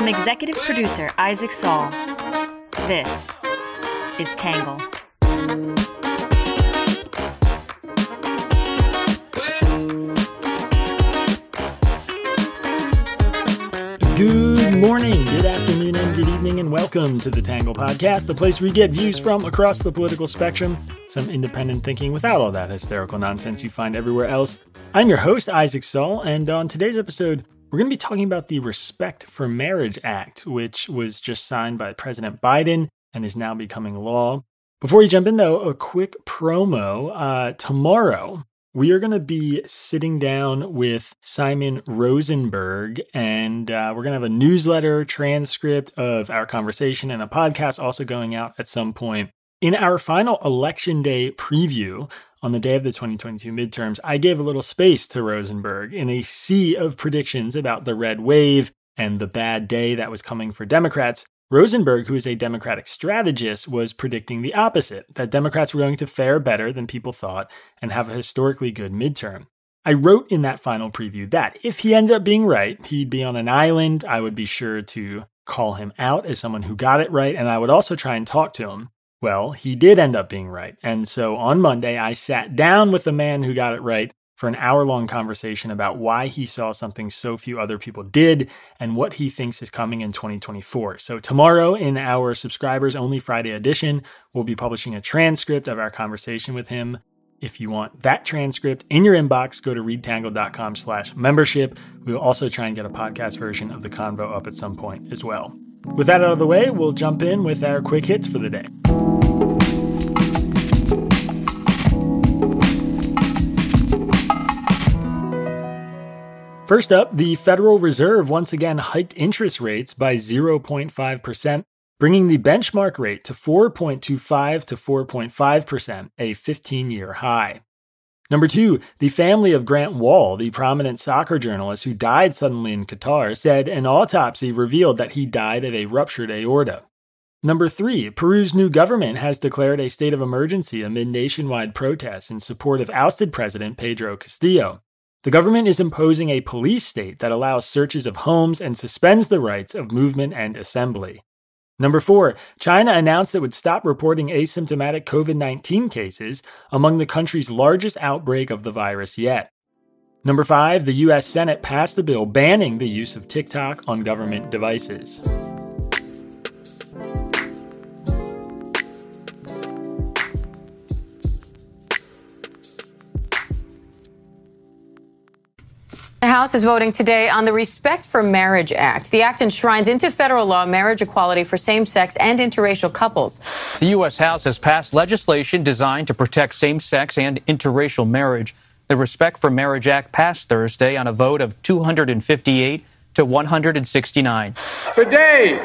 From executive producer Isaac Saul, this is Tangle. Good morning, good afternoon, and good evening, and welcome to the Tangle Podcast, the place where we get views from across the political spectrum, some independent thinking without all that hysterical nonsense you find everywhere else. I'm your host, Isaac Saul, and on today's episode, we're going to be talking about the Respect for Marriage Act, which was just signed by President Biden and is now becoming law. Before we jump in, though, a quick promo. Uh, tomorrow, we are going to be sitting down with Simon Rosenberg, and uh, we're going to have a newsletter transcript of our conversation and a podcast also going out at some point. In our final election day preview on the day of the 2022 midterms, I gave a little space to Rosenberg in a sea of predictions about the red wave and the bad day that was coming for Democrats. Rosenberg, who is a Democratic strategist, was predicting the opposite that Democrats were going to fare better than people thought and have a historically good midterm. I wrote in that final preview that if he ended up being right, he'd be on an island. I would be sure to call him out as someone who got it right, and I would also try and talk to him. Well, he did end up being right. And so on Monday, I sat down with the man who got it right for an hour long conversation about why he saw something so few other people did and what he thinks is coming in 2024. So, tomorrow in our subscribers only Friday edition, we'll be publishing a transcript of our conversation with him. If you want that transcript in your inbox, go to readtangle.com slash membership. We will also try and get a podcast version of the convo up at some point as well. With that out of the way, we'll jump in with our quick hits for the day. First up, the Federal Reserve once again hiked interest rates by 0.5%, bringing the benchmark rate to 4.25 to 4.5%, a 15 year high. Number two, the family of Grant Wahl, the prominent soccer journalist who died suddenly in Qatar, said an autopsy revealed that he died of a ruptured aorta. Number three, Peru's new government has declared a state of emergency amid nationwide protests in support of ousted President Pedro Castillo. The government is imposing a police state that allows searches of homes and suspends the rights of movement and assembly. Number four, China announced it would stop reporting asymptomatic COVID 19 cases among the country's largest outbreak of the virus yet. Number five, the US Senate passed a bill banning the use of TikTok on government devices. The House is voting today on the Respect for Marriage Act. The act enshrines into federal law marriage equality for same sex and interracial couples. The U.S. House has passed legislation designed to protect same sex and interracial marriage. The Respect for Marriage Act passed Thursday on a vote of 258 to 169. Today,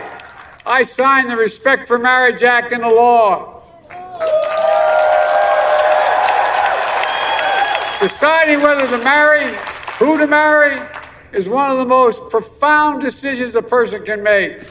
I sign the Respect for Marriage Act into law. Deciding whether to marry who to marry is one of the most profound decisions a person can make.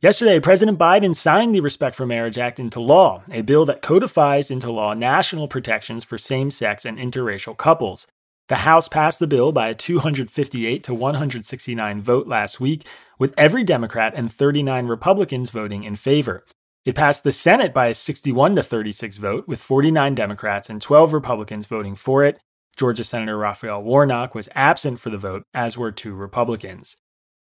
Yesterday, President Biden signed the Respect for Marriage Act into law, a bill that codifies into law national protections for same sex and interracial couples. The House passed the bill by a 258 to 169 vote last week, with every Democrat and 39 Republicans voting in favor. It passed the Senate by a 61 to 36 vote, with 49 Democrats and 12 Republicans voting for it. Georgia Senator Raphael Warnock was absent for the vote, as were two Republicans.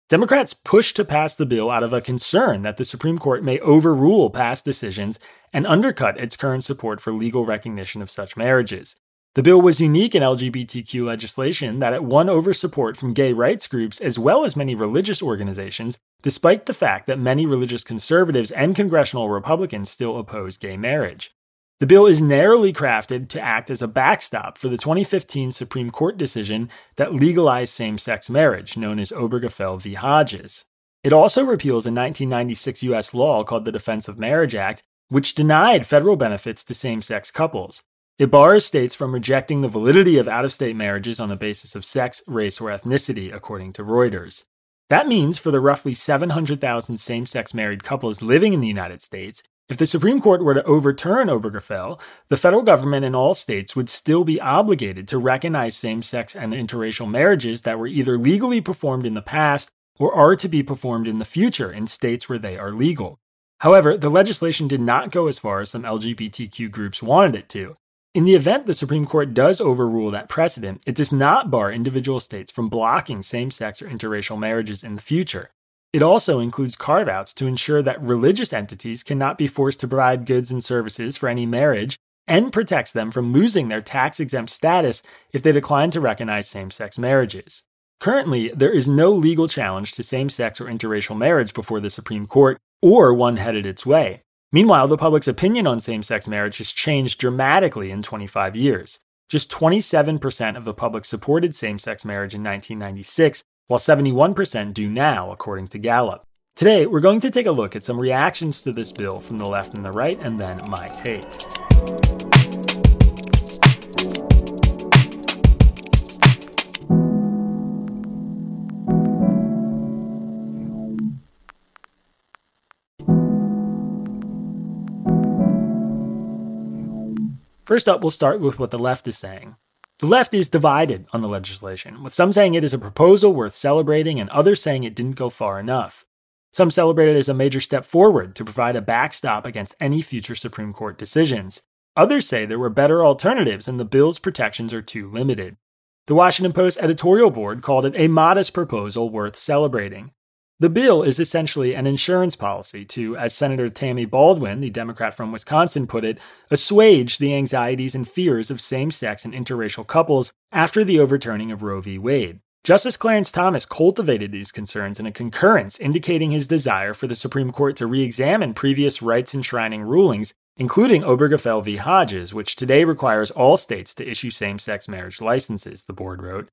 Democrats pushed to pass the bill out of a concern that the Supreme Court may overrule past decisions and undercut its current support for legal recognition of such marriages. The bill was unique in LGBTQ legislation that it won over support from gay rights groups as well as many religious organizations, despite the fact that many religious conservatives and congressional Republicans still oppose gay marriage. The bill is narrowly crafted to act as a backstop for the 2015 Supreme Court decision that legalized same sex marriage, known as Obergefell v. Hodges. It also repeals a 1996 U.S. law called the Defense of Marriage Act, which denied federal benefits to same sex couples. It bars states from rejecting the validity of out of state marriages on the basis of sex, race, or ethnicity, according to Reuters. That means for the roughly 700,000 same sex married couples living in the United States, If the Supreme Court were to overturn Obergefell, the federal government and all states would still be obligated to recognize same sex and interracial marriages that were either legally performed in the past or are to be performed in the future in states where they are legal. However, the legislation did not go as far as some LGBTQ groups wanted it to. In the event the Supreme Court does overrule that precedent, it does not bar individual states from blocking same sex or interracial marriages in the future. It also includes carve outs to ensure that religious entities cannot be forced to provide goods and services for any marriage and protects them from losing their tax exempt status if they decline to recognize same sex marriages. Currently, there is no legal challenge to same sex or interracial marriage before the Supreme Court, or one headed its way. Meanwhile, the public's opinion on same sex marriage has changed dramatically in 25 years. Just 27% of the public supported same sex marriage in 1996, while 71% do now, according to Gallup. Today, we're going to take a look at some reactions to this bill from the left and the right, and then my take. First up, we'll start with what the left is saying. The left is divided on the legislation, with some saying it is a proposal worth celebrating and others saying it didn't go far enough. Some celebrate it as a major step forward to provide a backstop against any future Supreme Court decisions. Others say there were better alternatives and the bill's protections are too limited. The Washington Post editorial board called it a modest proposal worth celebrating. The bill is essentially an insurance policy to, as Senator Tammy Baldwin, the Democrat from Wisconsin, put it, assuage the anxieties and fears of same sex and interracial couples after the overturning of Roe v. Wade. Justice Clarence Thomas cultivated these concerns in a concurrence indicating his desire for the Supreme Court to re examine previous rights enshrining rulings, including Obergefell v. Hodges, which today requires all states to issue same sex marriage licenses, the board wrote.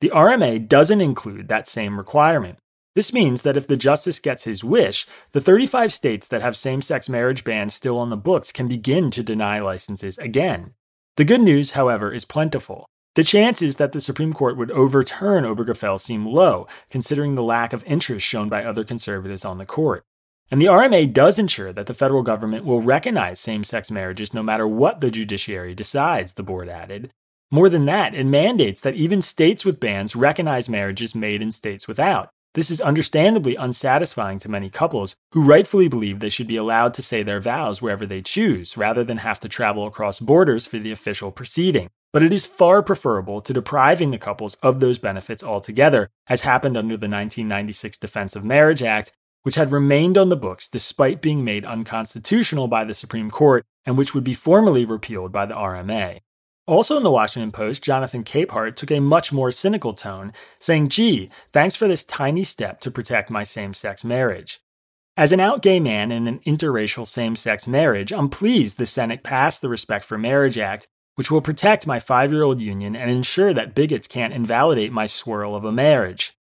The RMA doesn't include that same requirement. This means that if the justice gets his wish, the 35 states that have same sex marriage bans still on the books can begin to deny licenses again. The good news, however, is plentiful. The chances that the Supreme Court would overturn Obergefell seem low, considering the lack of interest shown by other conservatives on the court. And the RMA does ensure that the federal government will recognize same sex marriages no matter what the judiciary decides, the board added. More than that, it mandates that even states with bans recognize marriages made in states without, this is understandably unsatisfying to many couples who rightfully believe they should be allowed to say their vows wherever they choose, rather than have to travel across borders for the official proceeding. But it is far preferable to depriving the couples of those benefits altogether, as happened under the 1996 Defense of Marriage Act, which had remained on the books despite being made unconstitutional by the Supreme Court and which would be formally repealed by the RMA. Also in the Washington Post, Jonathan Capehart took a much more cynical tone, saying, Gee, thanks for this tiny step to protect my same sex marriage. As an out gay man in an interracial same sex marriage, I'm pleased the Senate passed the Respect for Marriage Act, which will protect my five year old union and ensure that bigots can't invalidate my swirl of a marriage.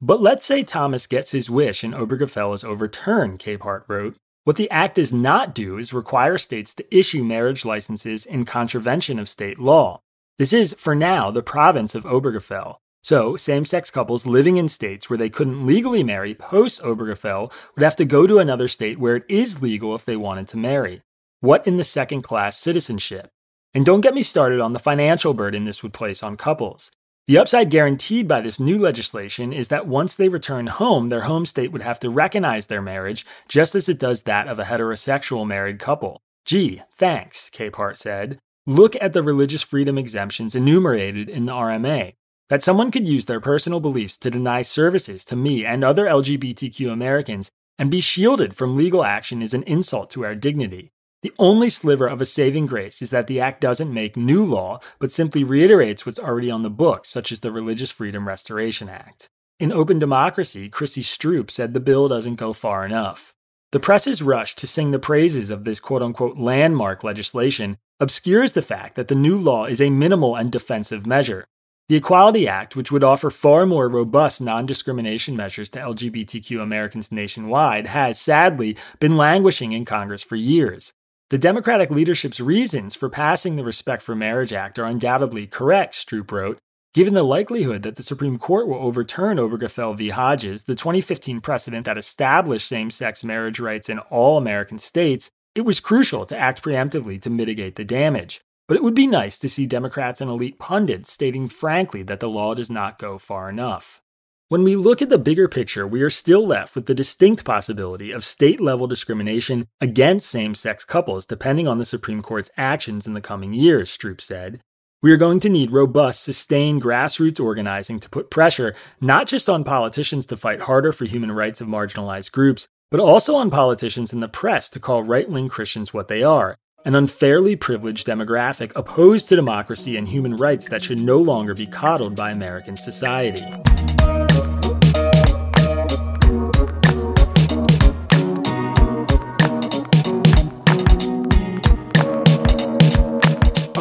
But let's say Thomas gets his wish and Obergefell is overturned, Capehart wrote. What the act does not do is require states to issue marriage licenses in contravention of state law. This is, for now, the province of Obergefell. So, same sex couples living in states where they couldn't legally marry post Obergefell would have to go to another state where it is legal if they wanted to marry. What in the second class citizenship? And don't get me started on the financial burden this would place on couples. The upside guaranteed by this new legislation is that once they return home, their home state would have to recognize their marriage, just as it does that of a heterosexual married couple. Gee, thanks, Capehart said. Look at the religious freedom exemptions enumerated in the RMA. That someone could use their personal beliefs to deny services to me and other LGBTQ Americans and be shielded from legal action is an insult to our dignity. The only sliver of a saving grace is that the act doesn't make new law, but simply reiterates what's already on the books, such as the Religious Freedom Restoration Act. In Open Democracy, Chrissy Stroop said the bill doesn't go far enough. The press's rush to sing the praises of this quote unquote landmark legislation obscures the fact that the new law is a minimal and defensive measure. The Equality Act, which would offer far more robust non discrimination measures to LGBTQ Americans nationwide, has sadly been languishing in Congress for years. The Democratic leadership's reasons for passing the Respect for Marriage Act are undoubtedly correct, Stroop wrote. Given the likelihood that the Supreme Court will overturn Obergefell v. Hodges, the 2015 precedent that established same sex marriage rights in all American states, It was crucial to act preemptively to mitigate the damage, but it would be nice to see Democrats and elite pundits stating frankly that the law does not go far enough. When we look at the bigger picture, we are still left with the distinct possibility of state level discrimination against same sex couples depending on the Supreme Court's actions in the coming years, Stroop said. We are going to need robust, sustained grassroots organizing to put pressure not just on politicians to fight harder for human rights of marginalized groups, but also on politicians in the press to call right wing Christians what they are an unfairly privileged demographic opposed to democracy and human rights that should no longer be coddled by American society.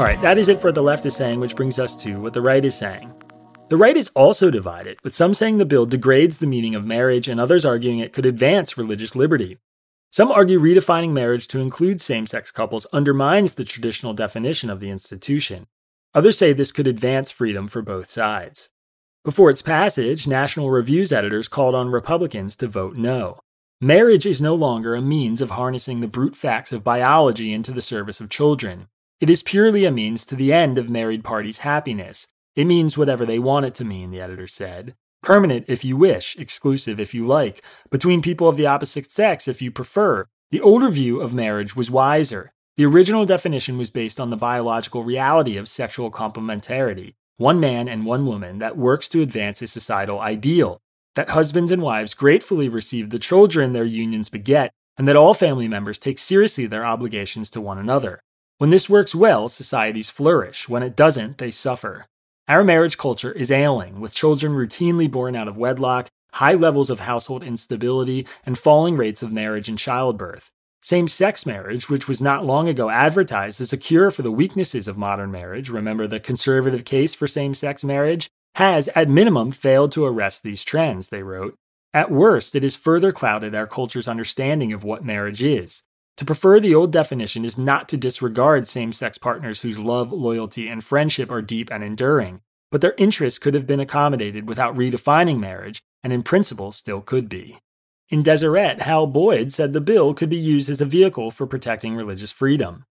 All right, that is it for what the left is saying, which brings us to what the right is saying. The right is also divided, with some saying the bill degrades the meaning of marriage and others arguing it could advance religious liberty. Some argue redefining marriage to include same sex couples undermines the traditional definition of the institution. Others say this could advance freedom for both sides. Before its passage, National Review's editors called on Republicans to vote no. Marriage is no longer a means of harnessing the brute facts of biology into the service of children. It is purely a means to the end of married parties' happiness. It means whatever they want it to mean, the editor said. Permanent if you wish, exclusive if you like, between people of the opposite sex if you prefer. The older view of marriage was wiser. The original definition was based on the biological reality of sexual complementarity, one man and one woman that works to advance a societal ideal, that husbands and wives gratefully receive the children their unions beget, and that all family members take seriously their obligations to one another. When this works well, societies flourish. When it doesn't, they suffer. Our marriage culture is ailing, with children routinely born out of wedlock, high levels of household instability, and falling rates of marriage and childbirth. Same sex marriage, which was not long ago advertised as a cure for the weaknesses of modern marriage, remember the conservative case for same sex marriage, has, at minimum, failed to arrest these trends, they wrote. At worst, it has further clouded our culture's understanding of what marriage is. To prefer the old definition is not to disregard same sex partners whose love, loyalty, and friendship are deep and enduring, but their interests could have been accommodated without redefining marriage, and in principle still could be. In Deseret, Hal Boyd said the bill could be used as a vehicle for protecting religious freedom.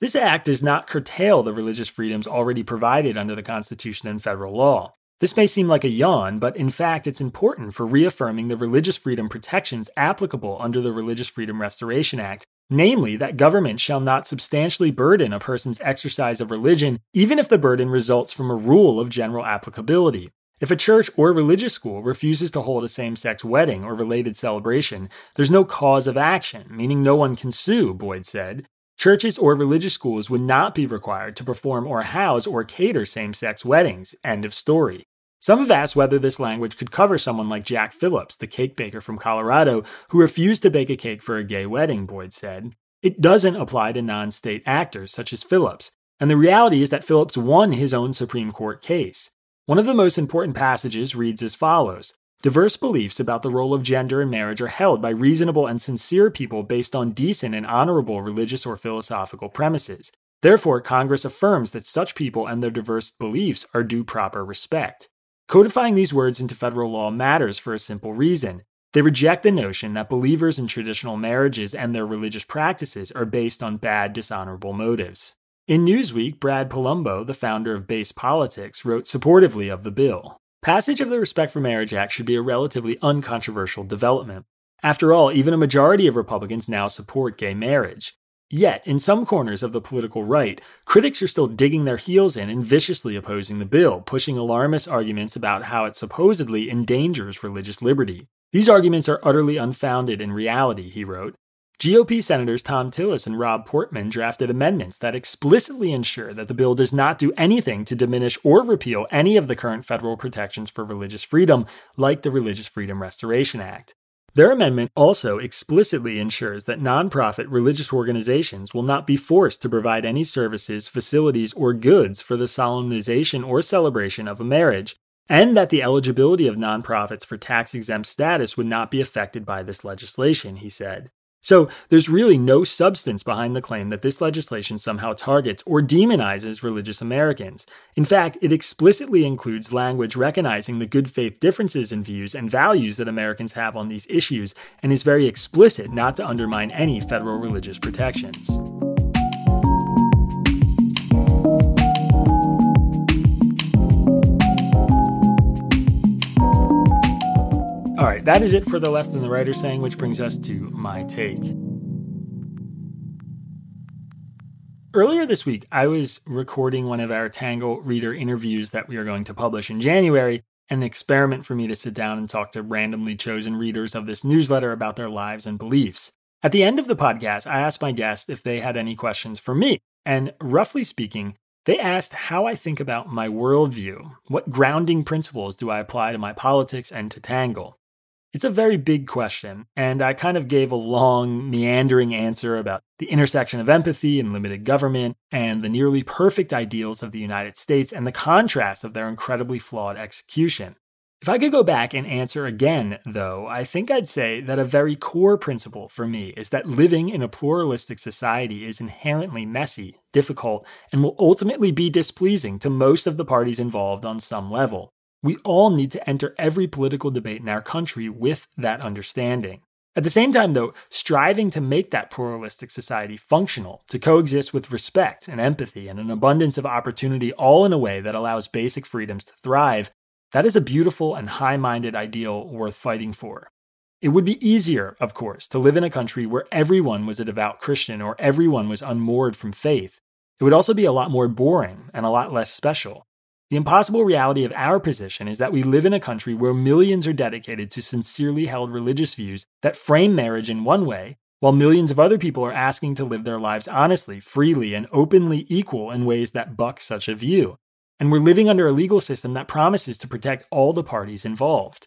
This act does not curtail the religious freedoms already provided under the Constitution and federal law. This may seem like a yawn, but in fact, it's important for reaffirming the religious freedom protections applicable under the Religious Freedom Restoration Act namely, that government shall not substantially burden a person's exercise of religion, even if the burden results from a rule of general applicability. If a church or religious school refuses to hold a same sex wedding or related celebration, there's no cause of action, meaning no one can sue, Boyd said. Churches or religious schools would not be required to perform or house or cater same sex weddings. End of story. Some have asked whether this language could cover someone like Jack Phillips, the cake baker from Colorado, who refused to bake a cake for a gay wedding, Boyd said. It doesn't apply to non state actors such as Phillips, and the reality is that Phillips won his own Supreme Court case. One of the most important passages reads as follows Diverse beliefs about the role of gender in marriage are held by reasonable and sincere people based on decent and honorable religious or philosophical premises. Therefore, Congress affirms that such people and their diverse beliefs are due proper respect. Codifying these words into federal law matters for a simple reason. They reject the notion that believers in traditional marriages and their religious practices are based on bad, dishonorable motives. In Newsweek, Brad Polumbo, the founder of Base Politics, wrote supportively of the bill. Passage of the Respect for Marriage Act should be a relatively uncontroversial development. After all, even a majority of Republicans now support gay marriage. Yet, in some corners of the political right, critics are still digging their heels in and viciously opposing the bill, pushing alarmist arguments about how it supposedly endangers religious liberty. These arguments are utterly unfounded in reality, he wrote. GOP Senators Thom Tillis and Rob Portman drafted amendments that explicitly ensure that the bill does not do anything to diminish or repeal any of the current federal protections for religious freedom, like the Religious Freedom Restoration Act. Their amendment also explicitly ensures that nonprofit religious organizations will not be forced to provide any services, facilities, or goods for the solemnization or celebration of a marriage, and that the eligibility of nonprofits for tax exempt status would not be affected by this legislation, he said. So there's really no substance behind the claim that this legislation somehow targets or demonizes religious Americans. In fact, it explicitly includes language recognizing the good faith differences in views and values that Americans have on these issues and is very explicit not to undermine any federal religious protections. Right, that is it for the left and the right are saying, which brings us to my take. Earlier this week, I was recording one of our Tangle reader interviews that we are going to publish in January, an experiment for me to sit down and talk to randomly chosen readers of this newsletter about their lives and beliefs. At the end of the podcast, I asked my guests if they had any questions for me. And roughly speaking, they asked how I think about my worldview. What grounding principles do I apply to my politics and to Tangle? It's a very big question, and I kind of gave a long, meandering answer about the intersection of empathy and limited government, and the nearly perfect ideals of the United States, and the contrast of their incredibly flawed execution. If I could go back and answer again, though, I think I'd say that a very core principle for me is that living in a pluralistic society is inherently messy, difficult, and will ultimately be displeasing to most of the parties involved on some level. We all need to enter every political debate in our country with that understanding. At the same time, though, striving to make that pluralistic society functional, to coexist with respect and empathy and an abundance of opportunity, all in a way that allows basic freedoms to thrive, that is a beautiful and high minded ideal worth fighting for. It would be easier, of course, to live in a country where everyone was a devout Christian or everyone was unmoored from faith. It would also be a lot more boring and a lot less special. The impossible reality of our position is that we live in a country where millions are dedicated to sincerely held religious views that frame marriage in one way, while millions of other people are asking to live their lives honestly, freely, and openly equal in ways that buck such a view. And we're living under a legal system that promises to protect all the parties involved.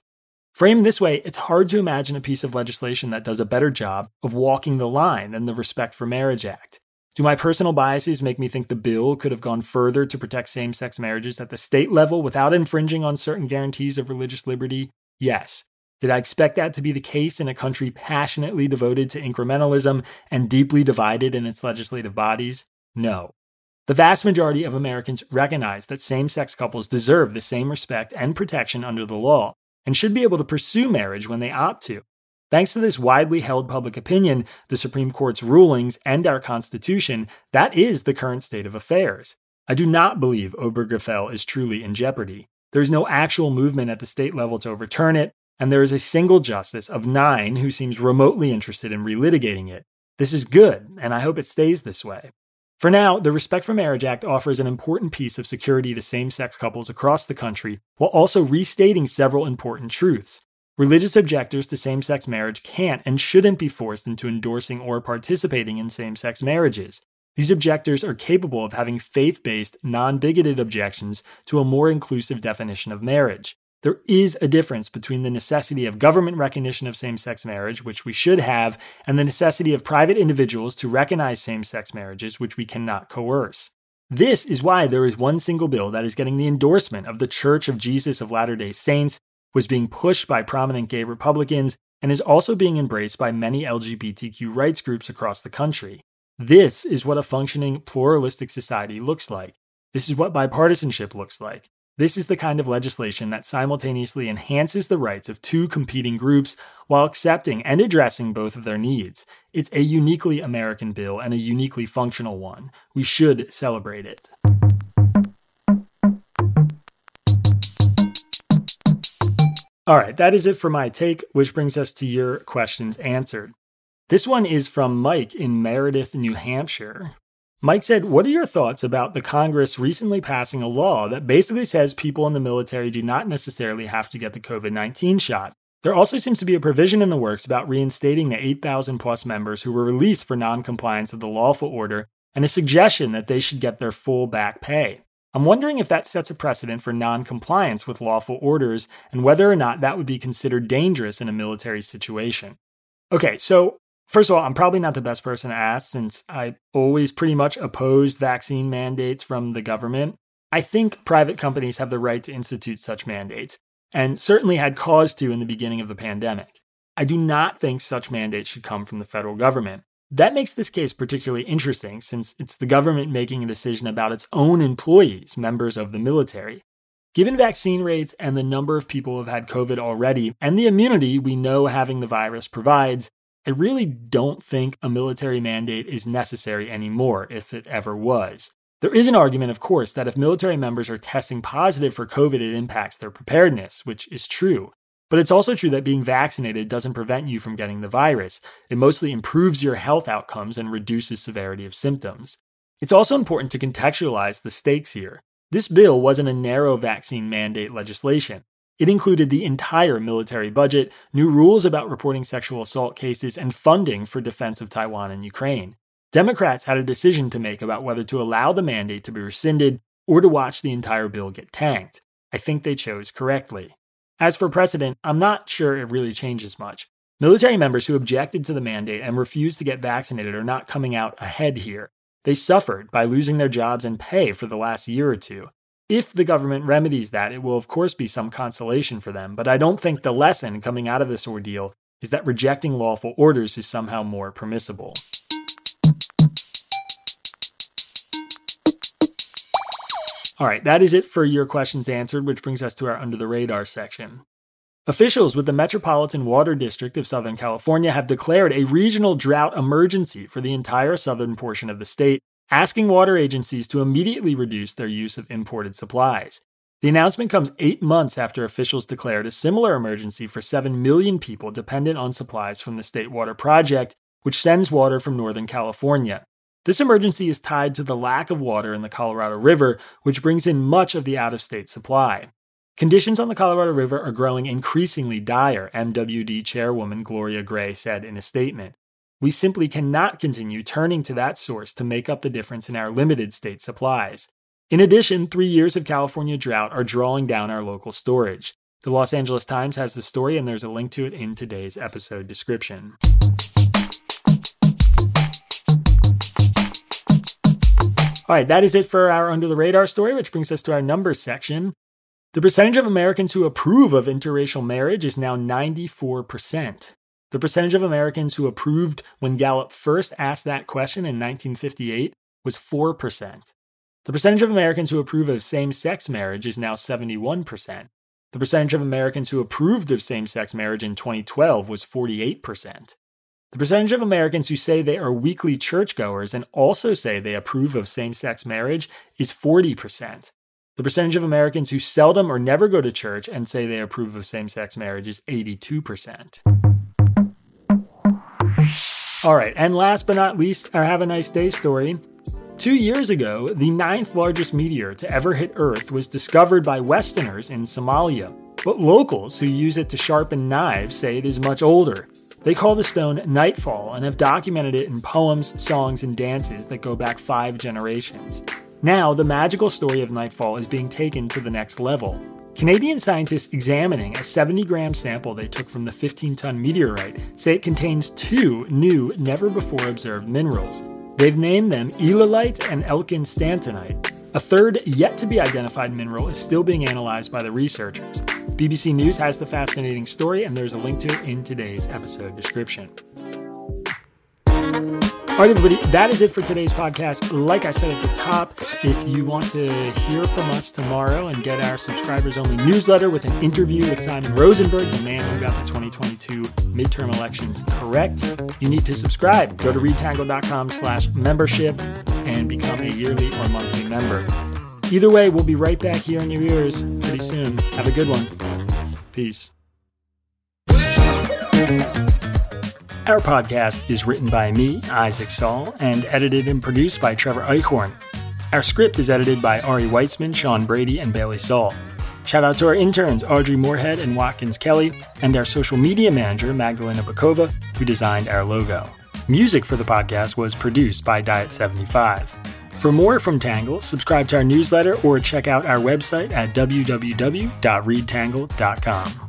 Framed this way, it's hard to imagine a piece of legislation that does a better job of walking the line than the Respect for Marriage Act. Do my personal biases make me think the bill could have gone further to protect same sex marriages at the state level without infringing on certain guarantees of religious liberty? Yes. Did I expect that to be the case in a country passionately devoted to incrementalism and deeply divided in its legislative bodies? No. The vast majority of Americans recognize that same sex couples deserve the same respect and protection under the law and should be able to pursue marriage when they opt to. Thanks to this widely held public opinion, the Supreme Court's rulings, and our Constitution, that is the current state of affairs. I do not believe Obergefell is truly in jeopardy. There is no actual movement at the state level to overturn it, and there is a single justice of nine who seems remotely interested in relitigating it. This is good, and I hope it stays this way. For now, the Respect for Marriage Act offers an important piece of security to same sex couples across the country while also restating several important truths. Religious objectors to same sex marriage can't and shouldn't be forced into endorsing or participating in same sex marriages. These objectors are capable of having faith based, non bigoted objections to a more inclusive definition of marriage. There is a difference between the necessity of government recognition of same sex marriage, which we should have, and the necessity of private individuals to recognize same sex marriages, which we cannot coerce. This is why there is one single bill that is getting the endorsement of the Church of Jesus of Latter day Saints, was being pushed by prominent gay Republicans and is also being embraced by many LGBTQ rights groups across the country. This is what a functioning pluralistic society looks like. This is what bipartisanship looks like. This is the kind of legislation that simultaneously enhances the rights of two competing groups while accepting and addressing both of their needs. It's a uniquely American bill and a uniquely functional one. We should celebrate it. All right, that is it for my take, which brings us to your questions answered. This one is from Mike in Meredith, New Hampshire. Mike said, What are your thoughts about the Congress recently passing a law that basically says people in the military do not necessarily have to get the COVID 19 shot? There also seems to be a provision in the works about reinstating the 8,000 plus members who were released for noncompliance of the lawful order and a suggestion that they should get their full back pay. I'm wondering if that sets a precedent for non-compliance with lawful orders and whether or not that would be considered dangerous in a military situation. Okay, so first of all, I'm probably not the best person to ask since I always pretty much opposed vaccine mandates from the government. I think private companies have the right to institute such mandates, and certainly had cause to in the beginning of the pandemic. I do not think such mandates should come from the federal government. That makes this case particularly interesting since it's the government making a decision about its own employees, members of the military. Given vaccine rates and the number of people who have had COVID already, and the immunity we know having the virus provides, I really don't think a military mandate is necessary anymore, if it ever was. There is an argument, of course, that if military members are testing positive for COVID, it impacts their preparedness, which is true. But it's also true that being vaccinated doesn't prevent you from getting the virus. It mostly improves your health outcomes and reduces severity of symptoms. It's also important to contextualize the stakes here. This bill wasn't a narrow vaccine mandate legislation. It included the entire military budget, new rules about reporting sexual assault cases, and funding for defense of Taiwan and Ukraine. Democrats had a decision to make about whether to allow the mandate to be rescinded or to watch the entire bill get tanked. I think they chose correctly. As for precedent, I'm not sure it really changes much. Military members who objected to the mandate and refused to get vaccinated are not coming out ahead here. They suffered by losing their jobs and pay for the last year or two. If the government remedies that, it will of course be some consolation for them, but I don't think the lesson coming out of this ordeal is that rejecting lawful orders is somehow more permissible. All right, that is it for your questions answered, which brings us to our under the radar section. Officials with the Metropolitan Water District of Southern California have declared a regional drought emergency for the entire southern portion of the state, asking water agencies to immediately reduce their use of imported supplies. The announcement comes eight months after officials declared a similar emergency for 7 million people dependent on supplies from the State Water Project, which sends water from Northern California. This emergency is tied to the lack of water in the Colorado River, which brings in much of the out of state supply. Conditions on the Colorado River are growing increasingly dire, MWD chairwoman Gloria Gray said in a statement. We simply cannot continue turning to that source to make up the difference in our limited state supplies. In addition, three years of California drought are drawing down our local storage. The Los Angeles Times has the story, and there's a link to it in today's episode description. All right, that is it for our under the radar story, which brings us to our numbers section. The percentage of Americans who approve of interracial marriage is now 94%. The percentage of Americans who approved when Gallup first asked that question in 1958 was 4%. The percentage of Americans who approve of same sex marriage is now 71%. The percentage of Americans who approved of same sex marriage in 2012 was 48%. The percentage of Americans who say they are weekly churchgoers and also say they approve of same sex marriage is 40%. The percentage of Americans who seldom or never go to church and say they approve of same sex marriage is 82%. All right, and last but not least, our Have a Nice Day story. Two years ago, the ninth largest meteor to ever hit Earth was discovered by Westerners in Somalia. But locals who use it to sharpen knives say it is much older. They call the stone Nightfall and have documented it in poems, songs, and dances that go back five generations. Now, the magical story of Nightfall is being taken to the next level. Canadian scientists examining a 70 gram sample they took from the 15 ton meteorite say it contains two new, never before observed minerals. They've named them elaliite and elkinstantonite. A third, yet to be identified mineral is still being analyzed by the researchers. BBC News has the fascinating story, and there's a link to it in today's episode description. All right, everybody, that is it for today's podcast. Like I said at the top, if you want to hear from us tomorrow and get our subscribers only newsletter with an interview with Simon Rosenberg, the man who got the 2022 midterm elections correct, you need to subscribe. Go to readtangle.com slash membership and become a yearly or monthly member. Either way, we'll be right back here in your ears pretty soon. Have a good one. Peace. Our podcast is written by me, Isaac Saul, and edited and produced by Trevor Eichhorn. Our script is edited by Ari Weitzman, Sean Brady, and Bailey Saul. Shout out to our interns, Audrey Moorhead and Watkins Kelly, and our social media manager, Magdalena Bokowa, who designed our logo. Music for the podcast was produced by Diet75. For more from Tangle, subscribe to our newsletter or check out our website at www.readtangle.com.